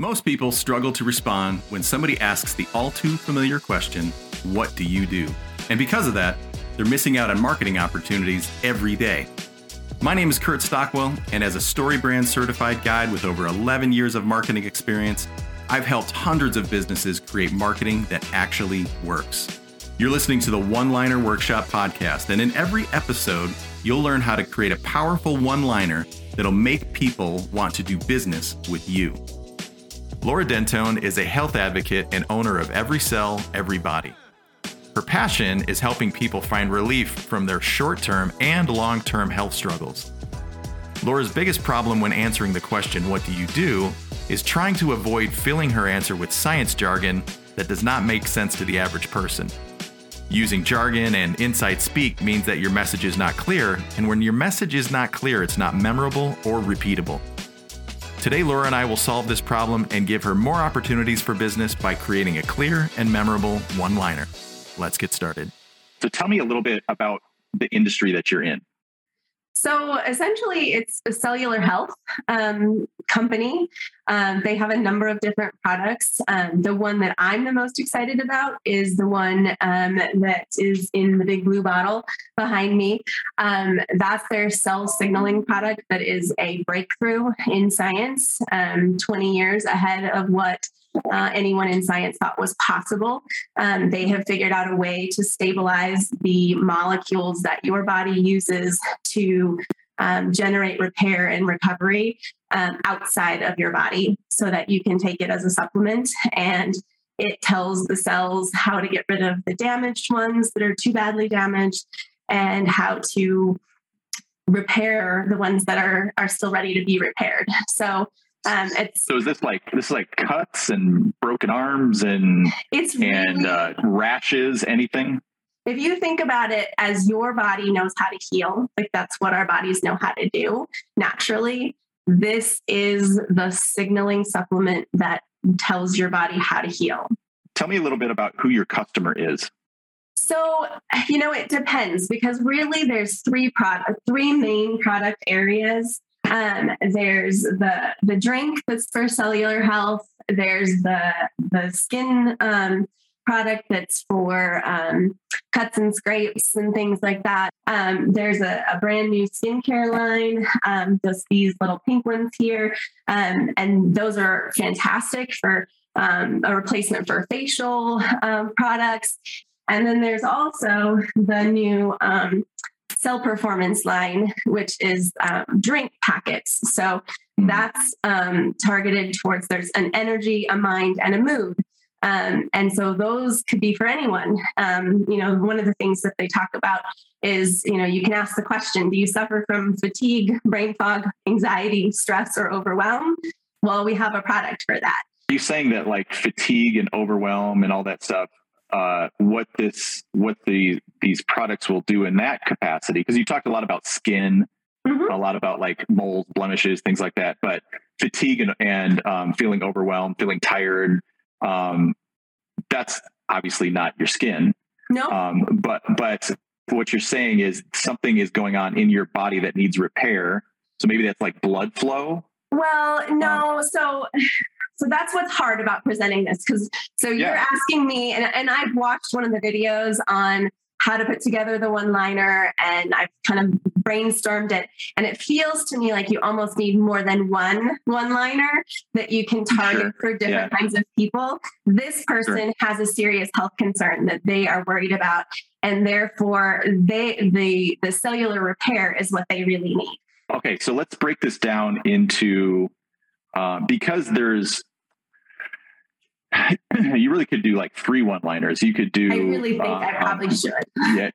Most people struggle to respond when somebody asks the all too familiar question, What do you do? And because of that, they're missing out on marketing opportunities every day. My name is Kurt Stockwell, and as a StoryBrand certified guide with over 11 years of marketing experience, I've helped hundreds of businesses create marketing that actually works. You're listening to the One Liner Workshop podcast, and in every episode, you'll learn how to create a powerful one liner that'll make people want to do business with you. Laura Dentone is a health advocate and owner of Every Cell, Every Body. Her passion is helping people find relief from their short term and long term health struggles. Laura's biggest problem when answering the question, What do you do? is trying to avoid filling her answer with science jargon that does not make sense to the average person. Using jargon and inside speak means that your message is not clear, and when your message is not clear, it's not memorable or repeatable. Today, Laura and I will solve this problem and give her more opportunities for business by creating a clear and memorable one liner. Let's get started. So, tell me a little bit about the industry that you're in. So essentially, it's a cellular health um, company. Um, they have a number of different products. Um, the one that I'm the most excited about is the one um, that is in the big blue bottle behind me. Um, that's their cell signaling product that is a breakthrough in science, um, 20 years ahead of what uh, anyone in science thought was possible. Um, they have figured out a way to stabilize the molecules that your body uses to um, generate repair and recovery um, outside of your body so that you can take it as a supplement and it tells the cells how to get rid of the damaged ones that are too badly damaged and how to repair the ones that are are still ready to be repaired so um, it's so is this like this is like cuts and broken arms and it's really, and uh, rashes anything? If you think about it as your body knows how to heal like that's what our bodies know how to do naturally this is the signaling supplement that tells your body how to heal. Tell me a little bit about who your customer is. So, you know, it depends because really there's three product, three main product areas um, there's the the drink that's for cellular health. There's the the skin um, product that's for um, cuts and scrapes and things like that. Um, there's a, a, brand new skincare line, um, just these little pink ones here, um, and those are fantastic for um, a replacement for facial um, products. And then there's also the new cell performance line, which is um, drink packets. So hmm. that's um, targeted towards there's an energy, a mind, and a mood. Um, and so those could be for anyone. Um, you know, one of the things that they talk about is, you know, you can ask the question Do you suffer from fatigue, brain fog, anxiety, stress, or overwhelm? Well, we have a product for that. Are you saying that like fatigue and overwhelm and all that stuff uh, what this what the these products will do in that capacity because you talked a lot about skin mm-hmm. a lot about like moles blemishes things like that but fatigue and, and um, feeling overwhelmed feeling tired um, that's obviously not your skin. No. Um, but but what you're saying is something is going on in your body that needs repair. So maybe that's like blood flow? Well no. Um, so so that's what's hard about presenting this because so you're yeah. asking me and, and i've watched one of the videos on how to put together the one liner and i've kind of brainstormed it and it feels to me like you almost need more than one one liner that you can target sure. for different yeah. kinds of people this person sure. has a serious health concern that they are worried about and therefore they the the cellular repair is what they really need okay so let's break this down into uh, because there's you really could do like three one liners. You could do. I really think uh, I probably um, should. yeah.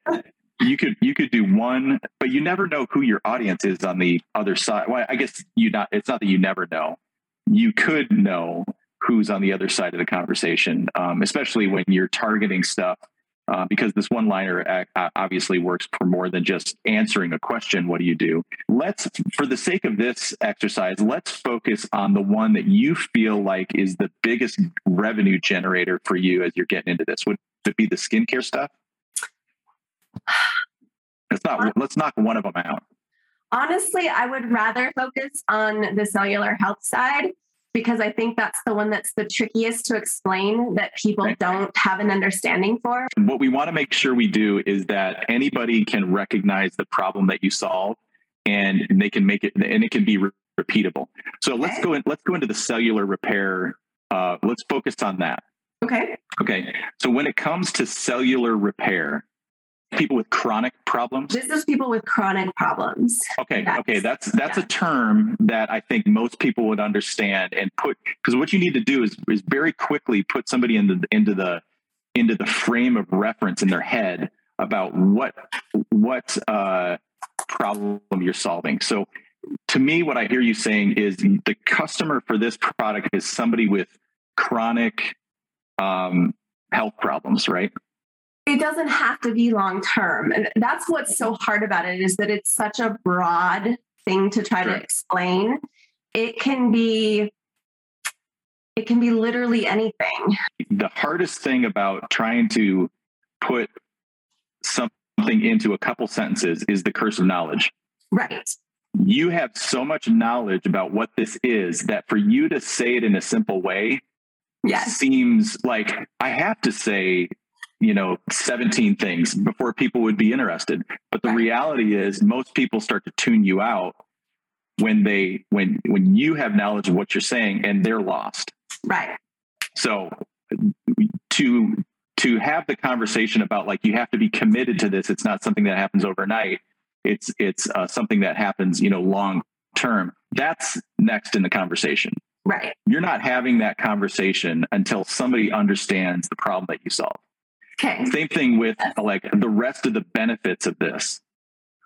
You could you could do one, but you never know who your audience is on the other side. Well, I guess you not. It's not that you never know. You could know who's on the other side of the conversation, um, especially when you're targeting stuff uh, because this one liner uh, uh, obviously works for more than just answering a question what do you do? Let's for the sake of this exercise let's focus on the one that you feel like is the biggest revenue generator for you as you're getting into this. Would it be the skincare stuff? Let's not uh, let's knock one of them out. honestly i would rather focus on the cellular health side because I think that's the one that's the trickiest to explain that people don't have an understanding for. What we want to make sure we do is that anybody can recognize the problem that you solve and they can make it and it can be re- repeatable. So okay. let's go in, let's go into the cellular repair. Uh, let's focus on that. Okay. Okay. So when it comes to cellular repair, people with chronic problems. This is people with chronic problems. Okay. That's, okay. That's that's yeah. a term that I think most people would understand and put because what you need to do is is very quickly put somebody into the, into the into the frame of reference in their head about what what uh, problem you're solving. So to me, what I hear you saying is the customer for this product is somebody with chronic um, health problems, right? It doesn't have to be long term. And that's what's so hard about it is that it's such a broad thing to try sure. to explain. It can be it can be literally anything. The hardest thing about trying to put something into a couple sentences is the curse of knowledge. Right you have so much knowledge about what this is that for you to say it in a simple way yes. seems like I have to say, you know, 17 things before people would be interested. But the right. reality is most people start to tune you out when they when when you have knowledge of what you're saying and they're lost. Right. So to to have the conversation about like you have to be committed to this, it's not something that happens overnight it's it's uh, something that happens, you know, long term. That's next in the conversation. Right. You're not having that conversation until somebody understands the problem that you solve. Okay. Same thing with like the rest of the benefits of this.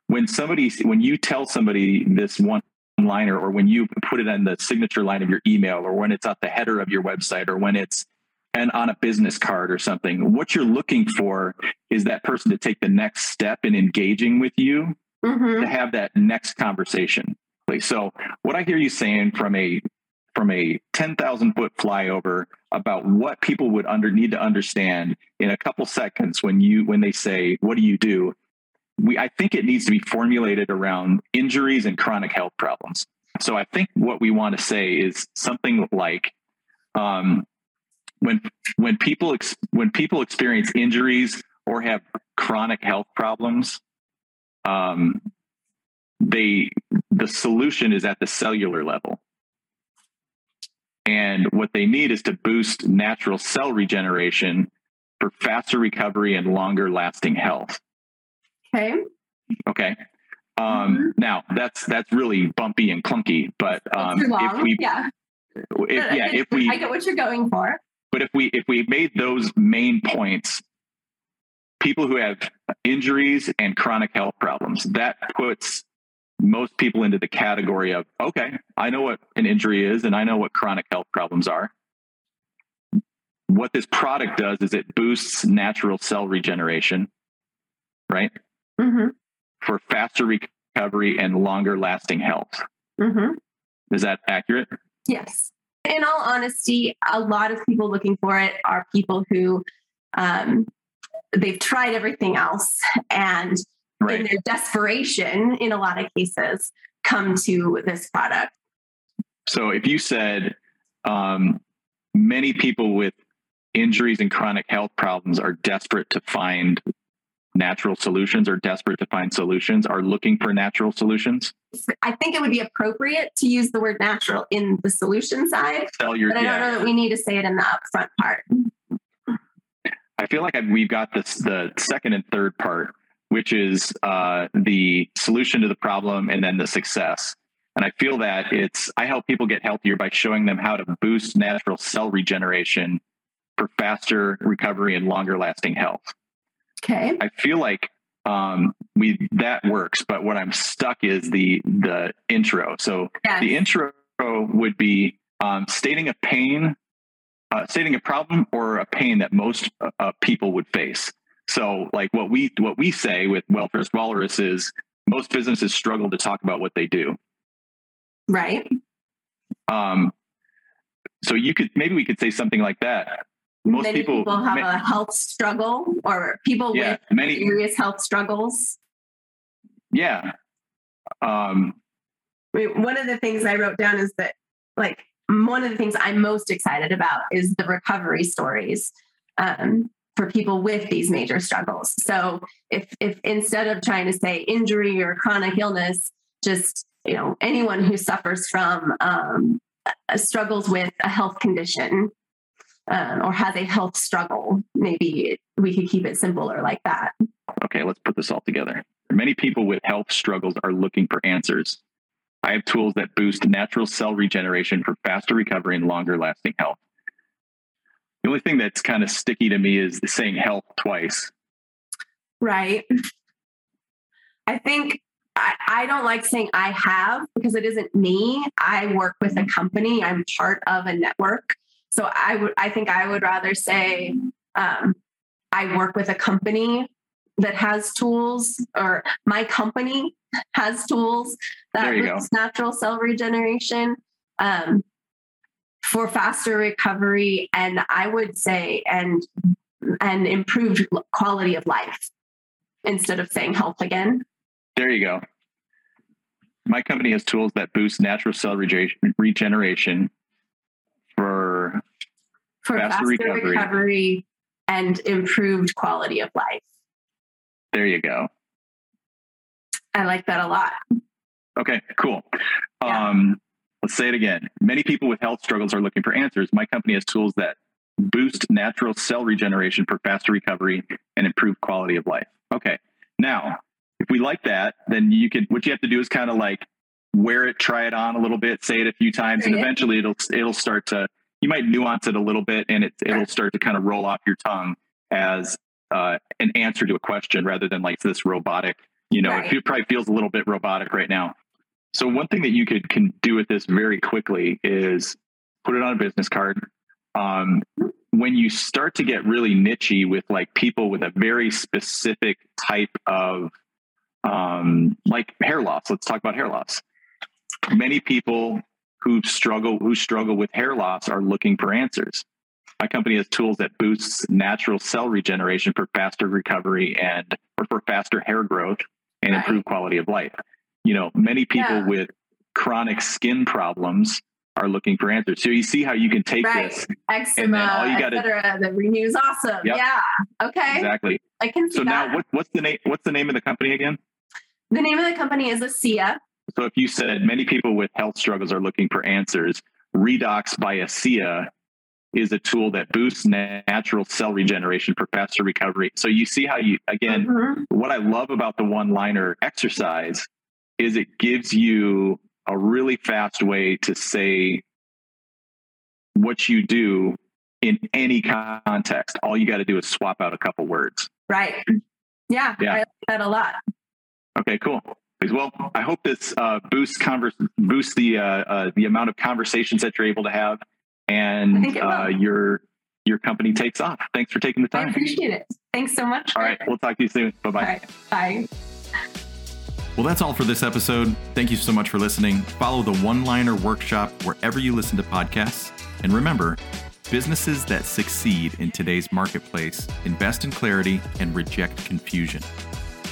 When somebody, when you tell somebody this one liner, or when you put it on the signature line of your email, or when it's at the header of your website, or when it's and on a business card or something, what you're looking for is that person to take the next step in engaging with you mm-hmm. to have that next conversation. So what I hear you saying from a from a 10,000 foot flyover about what people would under need to understand in a couple seconds when you when they say what do you do we I think it needs to be formulated around injuries and chronic health problems. So I think what we want to say is something like um, when when people ex, when people experience injuries or have chronic health problems, um, they the solution is at the cellular level and what they need is to boost natural cell regeneration for faster recovery and longer lasting health. Okay. Okay. Um, mm-hmm. now that's that's really bumpy and clunky but um, if we yeah. if, yeah if we i get what you're going for. But if we if we made those main points people who have injuries and chronic health problems. That puts most people into the category of, okay, I know what an injury is and I know what chronic health problems are. What this product does is it boosts natural cell regeneration, right? Mm-hmm. For faster recovery and longer lasting health. Mm-hmm. Is that accurate? Yes. In all honesty, a lot of people looking for it are people who um, they've tried everything else and right. in their desperation in a lot of cases come to this product. So if you said um, many people with injuries and chronic health problems are desperate to find natural solutions or desperate to find solutions are looking for natural solutions? I think it would be appropriate to use the word natural in the solution side but i don't know that we need to say it in the upfront part. I feel like I've, we've got this the second and third part, which is uh, the solution to the problem and then the success. And I feel that it's I help people get healthier by showing them how to boost natural cell regeneration for faster recovery and longer lasting health. Okay. I feel like um, we that works, but what I'm stuck is the the intro. So yes. the intro would be um, stating a pain uh, stating a problem or a pain that most uh, people would face. So, like what we what we say with Well Dressed Walrus is most businesses struggle to talk about what they do. Right. Um. So you could maybe we could say something like that. Most many people, people have a health struggle, or people yeah, with many serious health struggles. Yeah. Um. one of the things I wrote down is that like one of the things I'm most excited about is the recovery stories um, for people with these major struggles. So if if instead of trying to say injury or chronic illness, just you know anyone who suffers from um, struggles with a health condition um, or has a health struggle, maybe we could keep it simpler like that. Okay, let's put this all together. Many people with health struggles are looking for answers. I have tools that boost natural cell regeneration for faster recovery and longer lasting health. The only thing that's kind of sticky to me is saying help twice. Right. I think I, I, don't like saying I have because it isn't me. I work with a company. I'm part of a network. So I would I think I would rather say um, I work with a company that has tools or my company has tools that natural cell regeneration um, for faster recovery and I would say and and improved quality of life instead of saying health again. There you go. My company has tools that boost natural cell regeneration for, for faster, faster recovery. recovery and improved quality of life. There you go. I like that a lot. Okay, cool. Yeah. Um, let's say it again. Many people with health struggles are looking for answers. My company has tools that boost natural cell regeneration for faster recovery and improve quality of life. Okay. Now, if we like that, then you can what you have to do is kind of like wear it, try it on a little bit, say it a few times, and eventually it'll it'll start to you might nuance it a little bit and it it'll start to kind of roll off your tongue as uh, an answer to a question rather than like this robotic, you know, right. it probably feels a little bit robotic right now. So one thing that you could can do with this very quickly is put it on a business card. Um, when you start to get really nichey with like people with a very specific type of um, like hair loss, let's talk about hair loss. Many people who struggle who struggle with hair loss are looking for answers. My company has tools that boosts natural cell regeneration for faster recovery and or for faster hair growth and improved quality of life. You know, many people yeah. with chronic skin problems are looking for answers. So you see how you can take right. this eczema, all you got to the renew is awesome. Yep. Yeah. Okay. Exactly. I can see so that. now what, what's the name? What's the name of the company again? The name of the company is ASEA. So if you said many people with health struggles are looking for answers, Redox by ASEA is a tool that boosts natural cell regeneration for faster recovery. So you see how you again mm-hmm. what I love about the one liner exercise is it gives you a really fast way to say what you do in any context. All you got to do is swap out a couple words. Right. Yeah, yeah. I like that a lot. Okay, cool. Well, I hope this uh, boosts converse, boosts the uh, uh, the amount of conversations that you're able to have, and uh, your your company takes off. Thanks for taking the time. I appreciate it. Thanks so much. All right, we'll talk to you soon. Bye-bye. Bye. Well, that's all for this episode. Thank you so much for listening. Follow the One Liner Workshop wherever you listen to podcasts, and remember. Businesses that succeed in today's marketplace invest in clarity and reject confusion.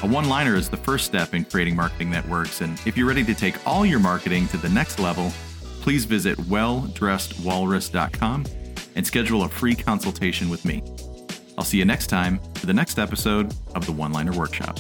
A one liner is the first step in creating marketing that works. And if you're ready to take all your marketing to the next level, please visit welldressedwalrus.com and schedule a free consultation with me. I'll see you next time for the next episode of the One Liner Workshop.